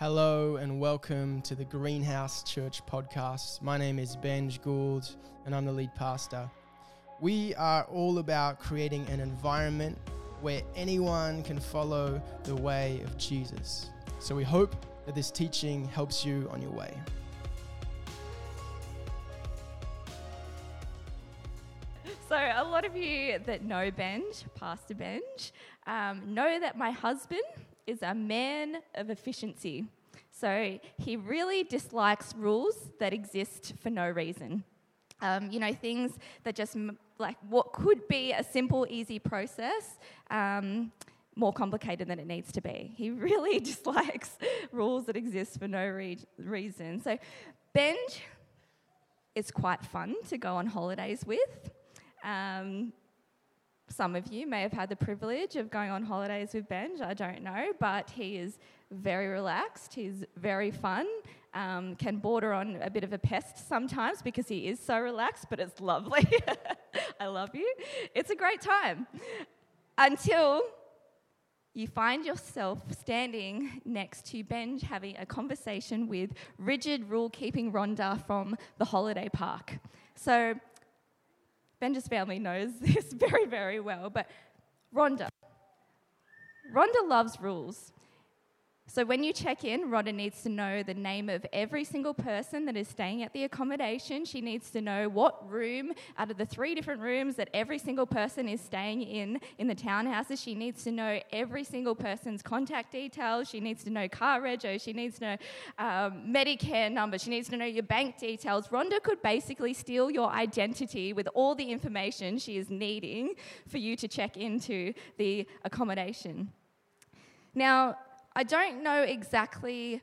Hello and welcome to the Greenhouse Church podcast. My name is Benj Gould and I'm the lead pastor. We are all about creating an environment where anyone can follow the way of Jesus. So we hope that this teaching helps you on your way. So, a lot of you that know Benj, Pastor Benj, um, know that my husband is a man of efficiency. So he really dislikes rules that exist for no reason. Um, you know, things that just like what could be a simple, easy process, um, more complicated than it needs to be. He really dislikes rules that exist for no re- reason. So, Benj is quite fun to go on holidays with. Um, some of you may have had the privilege of going on holidays with Benj, I don't know, but he is very relaxed, he's very fun, um, can border on a bit of a pest sometimes because he is so relaxed, but it's lovely. I love you. It's a great time until you find yourself standing next to Benj having a conversation with rigid rule keeping Rhonda from the holiday park. So, Benja's family knows this very, very well, but Rhonda. Rhonda loves rules. So when you check in, Rhonda needs to know the name of every single person that is staying at the accommodation. She needs to know what room out of the three different rooms that every single person is staying in in the townhouses. She needs to know every single person's contact details. She needs to know car rego. She needs to know um, Medicare number. She needs to know your bank details. Rhonda could basically steal your identity with all the information she is needing for you to check into the accommodation. Now, I don't know exactly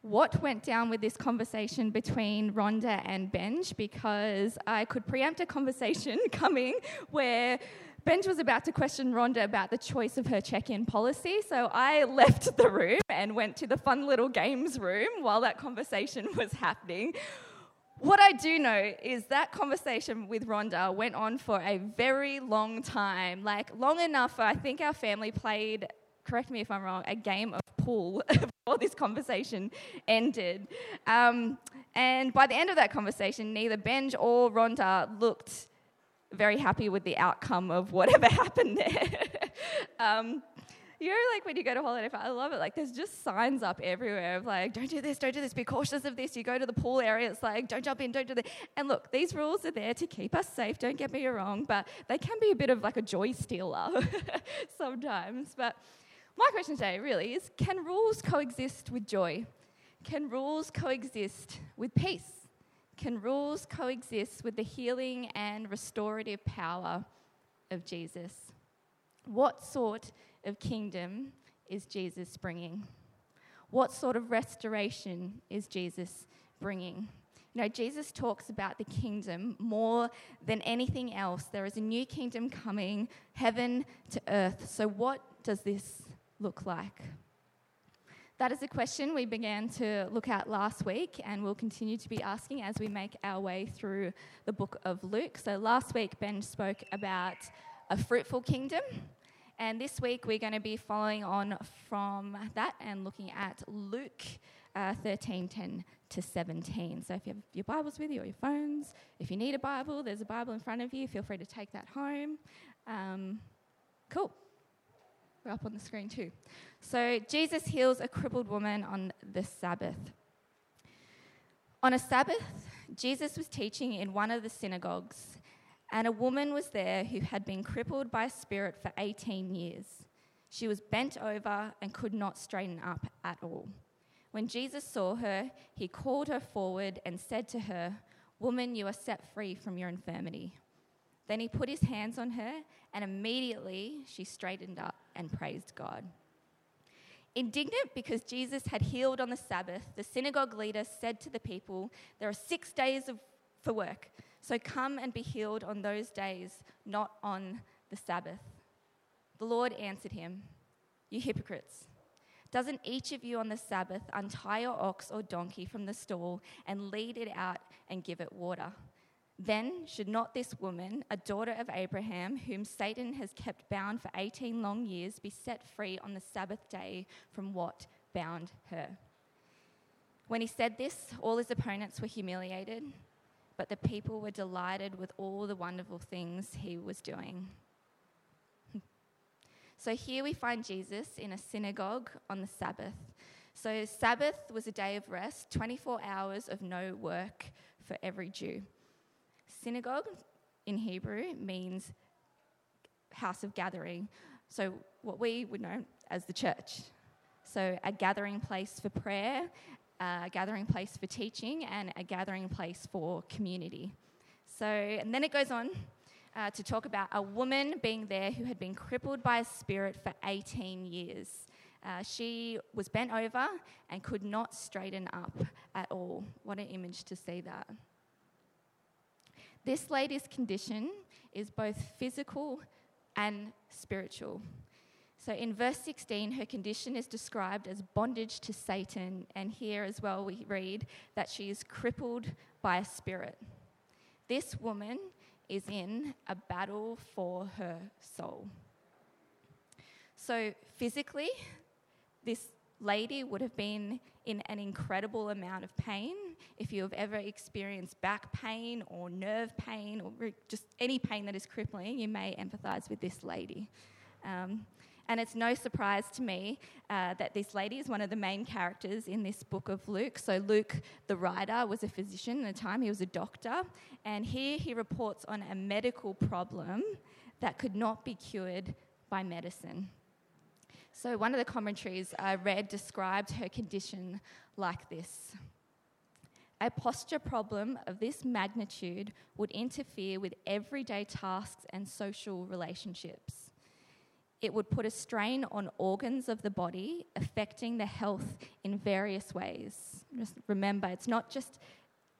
what went down with this conversation between Rhonda and Benj because I could preempt a conversation coming where Benj was about to question Rhonda about the choice of her check in policy. So I left the room and went to the fun little games room while that conversation was happening. What I do know is that conversation with Rhonda went on for a very long time, like long enough. I think our family played correct me if I'm wrong, a game of pool before this conversation ended. Um, and by the end of that conversation, neither Benj or Rhonda looked very happy with the outcome of whatever happened there. um, you know, like when you go to holiday, I love it. Like, there's just signs up everywhere of like, don't do this, don't do this, be cautious of this. You go to the pool area, it's like, don't jump in, don't do that. And look, these rules are there to keep us safe, don't get me wrong, but they can be a bit of like a joy stealer sometimes. But my question today really is can rules coexist with joy? Can rules coexist with peace? Can rules coexist with the healing and restorative power of Jesus? What sort of kingdom is Jesus bringing? What sort of restoration is Jesus bringing? You know, Jesus talks about the kingdom more than anything else. There is a new kingdom coming, heaven to earth. So, what does this look like? That is a question we began to look at last week and we'll continue to be asking as we make our way through the book of Luke. So, last week, Ben spoke about a fruitful kingdom. And this week, we're going to be following on from that and looking at Luke uh, 13 10 to 17. So, if you have your Bibles with you or your phones, if you need a Bible, there's a Bible in front of you. Feel free to take that home. Um, cool. We're up on the screen too. So Jesus heals a crippled woman on the Sabbath. On a Sabbath, Jesus was teaching in one of the synagogues, and a woman was there who had been crippled by a spirit for 18 years. She was bent over and could not straighten up at all. When Jesus saw her, he called her forward and said to her, Woman, you are set free from your infirmity. Then he put his hands on her, and immediately she straightened up and praised God. Indignant because Jesus had healed on the Sabbath, the synagogue leader said to the people, There are six days of, for work, so come and be healed on those days, not on the Sabbath. The Lord answered him, You hypocrites! Doesn't each of you on the Sabbath untie your ox or donkey from the stall and lead it out and give it water? Then should not this woman, a daughter of Abraham, whom Satan has kept bound for 18 long years, be set free on the Sabbath day from what bound her. When he said this, all his opponents were humiliated, but the people were delighted with all the wonderful things he was doing. so here we find Jesus in a synagogue on the Sabbath. So, Sabbath was a day of rest, 24 hours of no work for every Jew. Synagogue in Hebrew means house of gathering. So, what we would know as the church. So, a gathering place for prayer a gathering place for teaching and a gathering place for community. So, and then it goes on uh, to talk about a woman being there who had been crippled by a spirit for 18 years. Uh, she was bent over and could not straighten up at all. What an image to see that. This lady's condition is both physical and spiritual. So in verse 16, her condition is described as bondage to Satan, and here as well we read that she is crippled by a spirit. This woman is in a battle for her soul. So physically, this lady would have been in an incredible amount of pain. If you have ever experienced back pain or nerve pain or just any pain that is crippling, you may empathize with this lady. Um, and it's no surprise to me uh, that this lady is one of the main characters in this book of Luke. So, Luke, the writer, was a physician at the time, he was a doctor. And here he reports on a medical problem that could not be cured by medicine. So, one of the commentaries I read described her condition like this. A posture problem of this magnitude would interfere with everyday tasks and social relationships. It would put a strain on organs of the body, affecting the health in various ways. Just remember, it's not just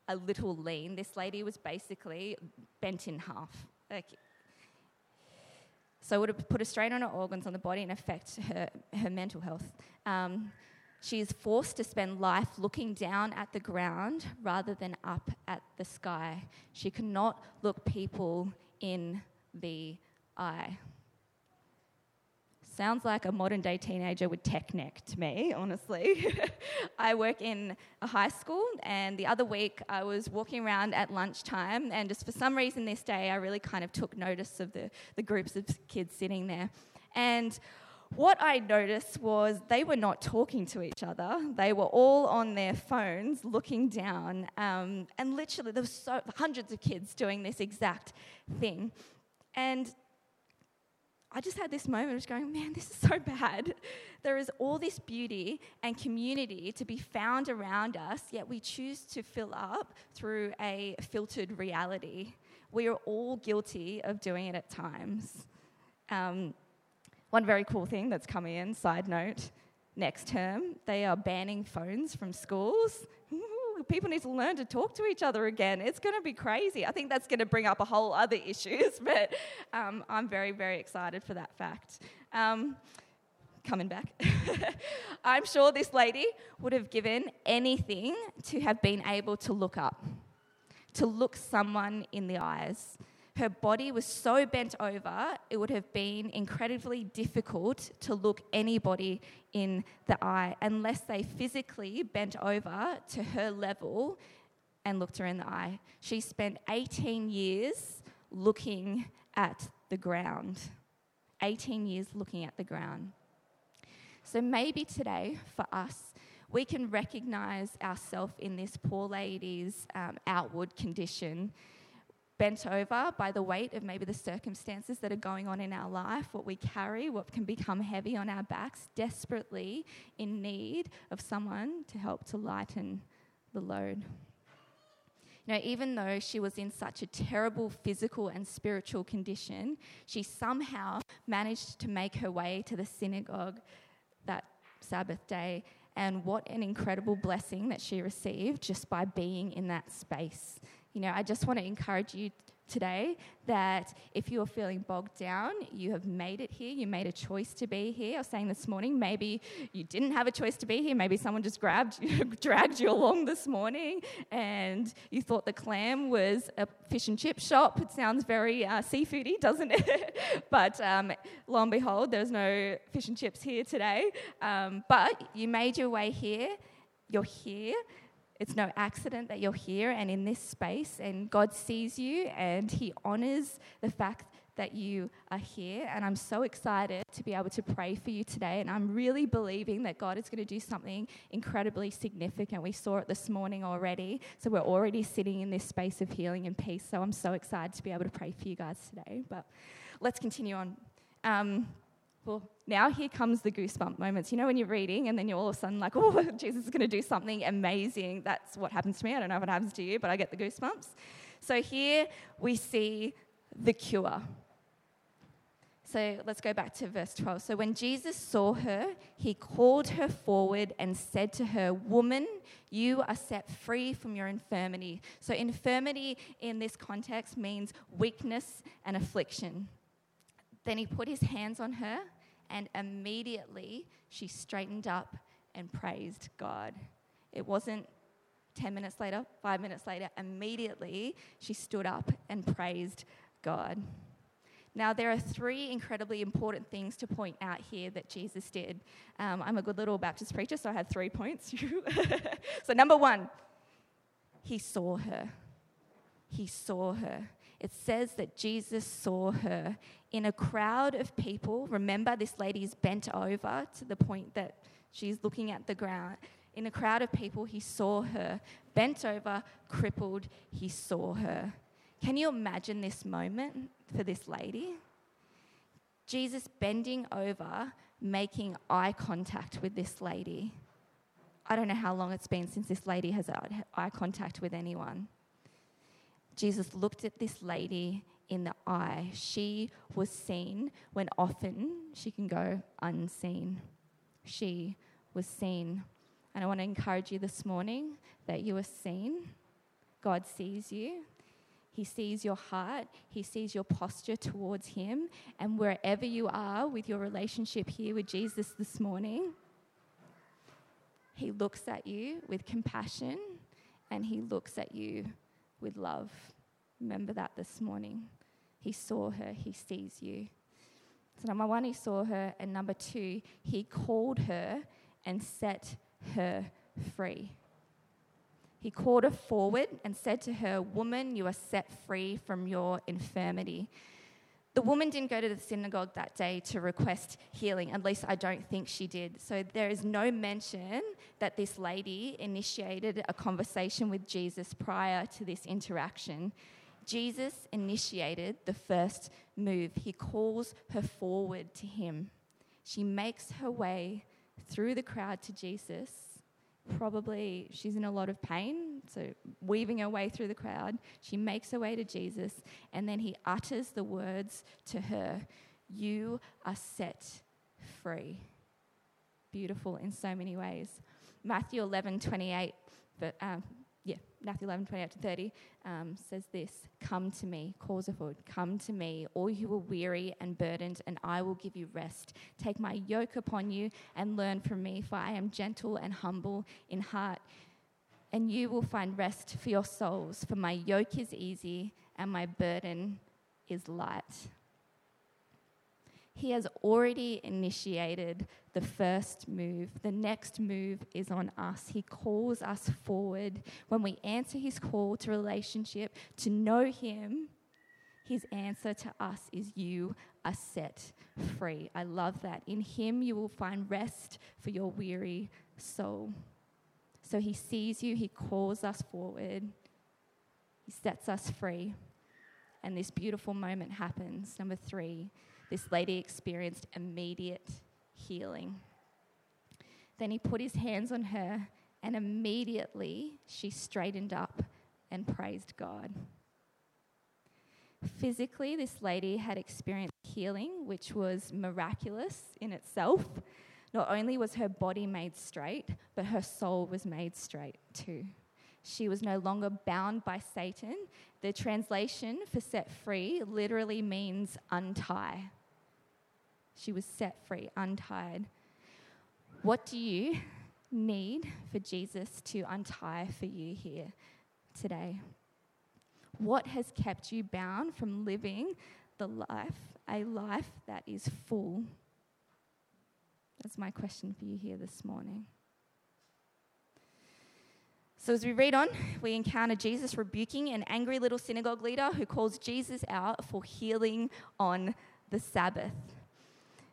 a little lean. This lady was basically bent in half. Like, so it would put a strain on her organs on the body and affect her, her mental health. Um, she is forced to spend life looking down at the ground rather than up at the sky. She cannot look people in the eye. Sounds like a modern day teenager with tech neck to me, honestly. I work in a high school, and the other week I was walking around at lunchtime, and just for some reason this day I really kind of took notice of the, the groups of kids sitting there. And what I noticed was they were not talking to each other. They were all on their phones looking down. Um, and literally, there were so, hundreds of kids doing this exact thing. And I just had this moment of going, man, this is so bad. There is all this beauty and community to be found around us, yet we choose to fill up through a filtered reality. We are all guilty of doing it at times. Um, one very cool thing that's coming in, side note, next term, they are banning phones from schools. people need to learn to talk to each other again. It's going to be crazy. I think that's going to bring up a whole other issues, but um, I'm very, very excited for that fact. Um, coming back. I'm sure this lady would have given anything to have been able to look up, to look someone in the eyes her body was so bent over, it would have been incredibly difficult to look anybody in the eye unless they physically bent over to her level and looked her in the eye. She spent 18 years looking at the ground. 18 years looking at the ground. So maybe today for us, we can recognize ourselves in this poor lady's um, outward condition bent over by the weight of maybe the circumstances that are going on in our life, what we carry, what can become heavy on our backs, desperately in need of someone to help to lighten the load. You know, even though she was in such a terrible physical and spiritual condition, she somehow managed to make her way to the synagogue that Sabbath day. And what an incredible blessing that she received just by being in that space you know, I just want to encourage you today that if you're feeling bogged down, you have made it here, you made a choice to be here. I was saying this morning, maybe you didn't have a choice to be here, maybe someone just grabbed you, dragged you along this morning and you thought the clam was a fish and chip shop. It sounds very uh, seafoody, doesn't it? but um, lo and behold, there's no fish and chips here today. Um, but you made your way here, you're here it's no accident that you're here and in this space, and God sees you and He honors the fact that you are here. And I'm so excited to be able to pray for you today. And I'm really believing that God is going to do something incredibly significant. We saw it this morning already. So we're already sitting in this space of healing and peace. So I'm so excited to be able to pray for you guys today. But let's continue on. Um, well, now here comes the goosebump moments. You know, when you're reading and then you're all of a sudden like, oh, Jesus is going to do something amazing. That's what happens to me. I don't know if it happens to you, but I get the goosebumps. So here we see the cure. So let's go back to verse 12. So when Jesus saw her, he called her forward and said to her, Woman, you are set free from your infirmity. So, infirmity in this context means weakness and affliction. Then he put his hands on her and immediately she straightened up and praised God. It wasn't 10 minutes later, five minutes later, immediately she stood up and praised God. Now, there are three incredibly important things to point out here that Jesus did. Um, I'm a good little Baptist preacher, so I had three points. so, number one, he saw her. He saw her it says that Jesus saw her in a crowd of people. Remember, this lady is bent over to the point that she's looking at the ground. In a crowd of people, he saw her bent over, crippled. He saw her. Can you imagine this moment for this lady? Jesus bending over, making eye contact with this lady. I don't know how long it's been since this lady has had eye contact with anyone. Jesus looked at this lady in the eye. She was seen when often she can go unseen. She was seen. And I want to encourage you this morning that you are seen. God sees you. He sees your heart. He sees your posture towards Him. And wherever you are with your relationship here with Jesus this morning, He looks at you with compassion and He looks at you with love. Remember that this morning. He saw her, he sees you. So, number one, he saw her, and number two, he called her and set her free. He called her forward and said to her, Woman, you are set free from your infirmity. The woman didn't go to the synagogue that day to request healing, at least I don't think she did. So there is no mention that this lady initiated a conversation with Jesus prior to this interaction. Jesus initiated the first move. He calls her forward to him. She makes her way through the crowd to Jesus probably she's in a lot of pain, so weaving her way through the crowd. She makes her way to Jesus, and then he utters the words to her You are set free. Beautiful in so many ways. Matthew 11 28, but, um, yeah, Matthew 11 28 to 30 um, says this Come to me, calls of forward, come to me, all you are weary and burdened, and I will give you rest. Take my yoke upon you and learn from me, for I am gentle and humble in heart, and you will find rest for your souls. For my yoke is easy and my burden is light. He has already initiated the first move. The next move is on us. He calls us forward. When we answer his call to relationship, to know him, his answer to us is you are set free. I love that. In him, you will find rest for your weary soul. So he sees you, he calls us forward, he sets us free. And this beautiful moment happens. Number three, this lady experienced immediate healing. Then he put his hands on her, and immediately she straightened up and praised God. Physically, this lady had experienced healing, which was miraculous in itself. Not only was her body made straight, but her soul was made straight too. She was no longer bound by Satan. The translation for set free literally means untie. She was set free, untied. What do you need for Jesus to untie for you here today? What has kept you bound from living the life, a life that is full? That's my question for you here this morning. So, as we read on, we encounter Jesus rebuking an angry little synagogue leader who calls Jesus out for healing on the Sabbath.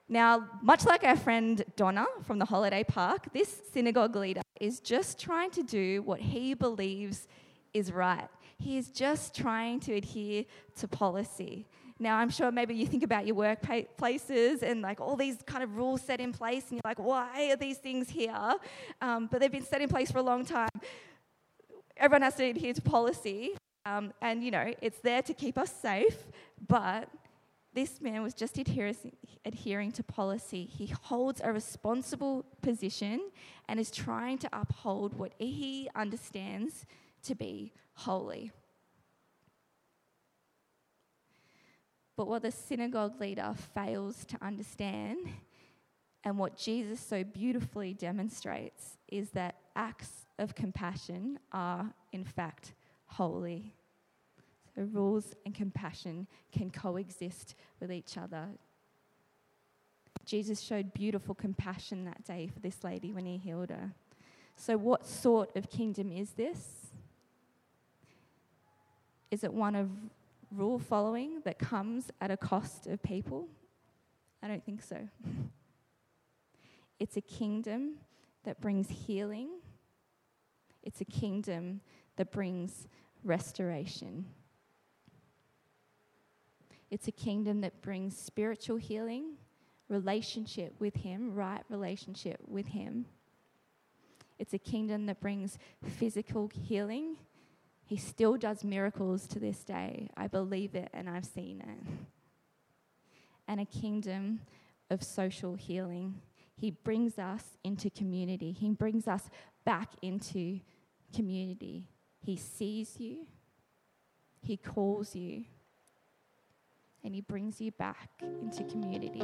Now, much like our friend Rhonda from the holiday park, this synagogue leader is just trying to do what he believes is right. He is just trying to adhere to policy. Now, I'm sure maybe you think about your workplaces and like all these kind of rules set in place, and you're like, why are these things here? Um, but they've been set in place for a long time. Everyone has to adhere to policy, um, and you know, it's there to keep us safe, but this man was just adhering to policy. He holds a responsible position and is trying to uphold what he understands to be holy. But what the synagogue leader fails to understand, and what Jesus so beautifully demonstrates, is that acts of compassion are, in fact, holy. So, rules and compassion can coexist with each other. Jesus showed beautiful compassion that day for this lady when he healed her. So, what sort of kingdom is this? Is it one of rule following that comes at a cost of people? I don't think so. It's a kingdom that brings healing, it's a kingdom that brings restoration. It's a kingdom that brings spiritual healing, relationship with Him, right relationship with Him. It's a kingdom that brings physical healing. He still does miracles to this day. I believe it and I've seen it. And a kingdom of social healing. He brings us into community, He brings us back into community. He sees you, He calls you and He brings you back into community.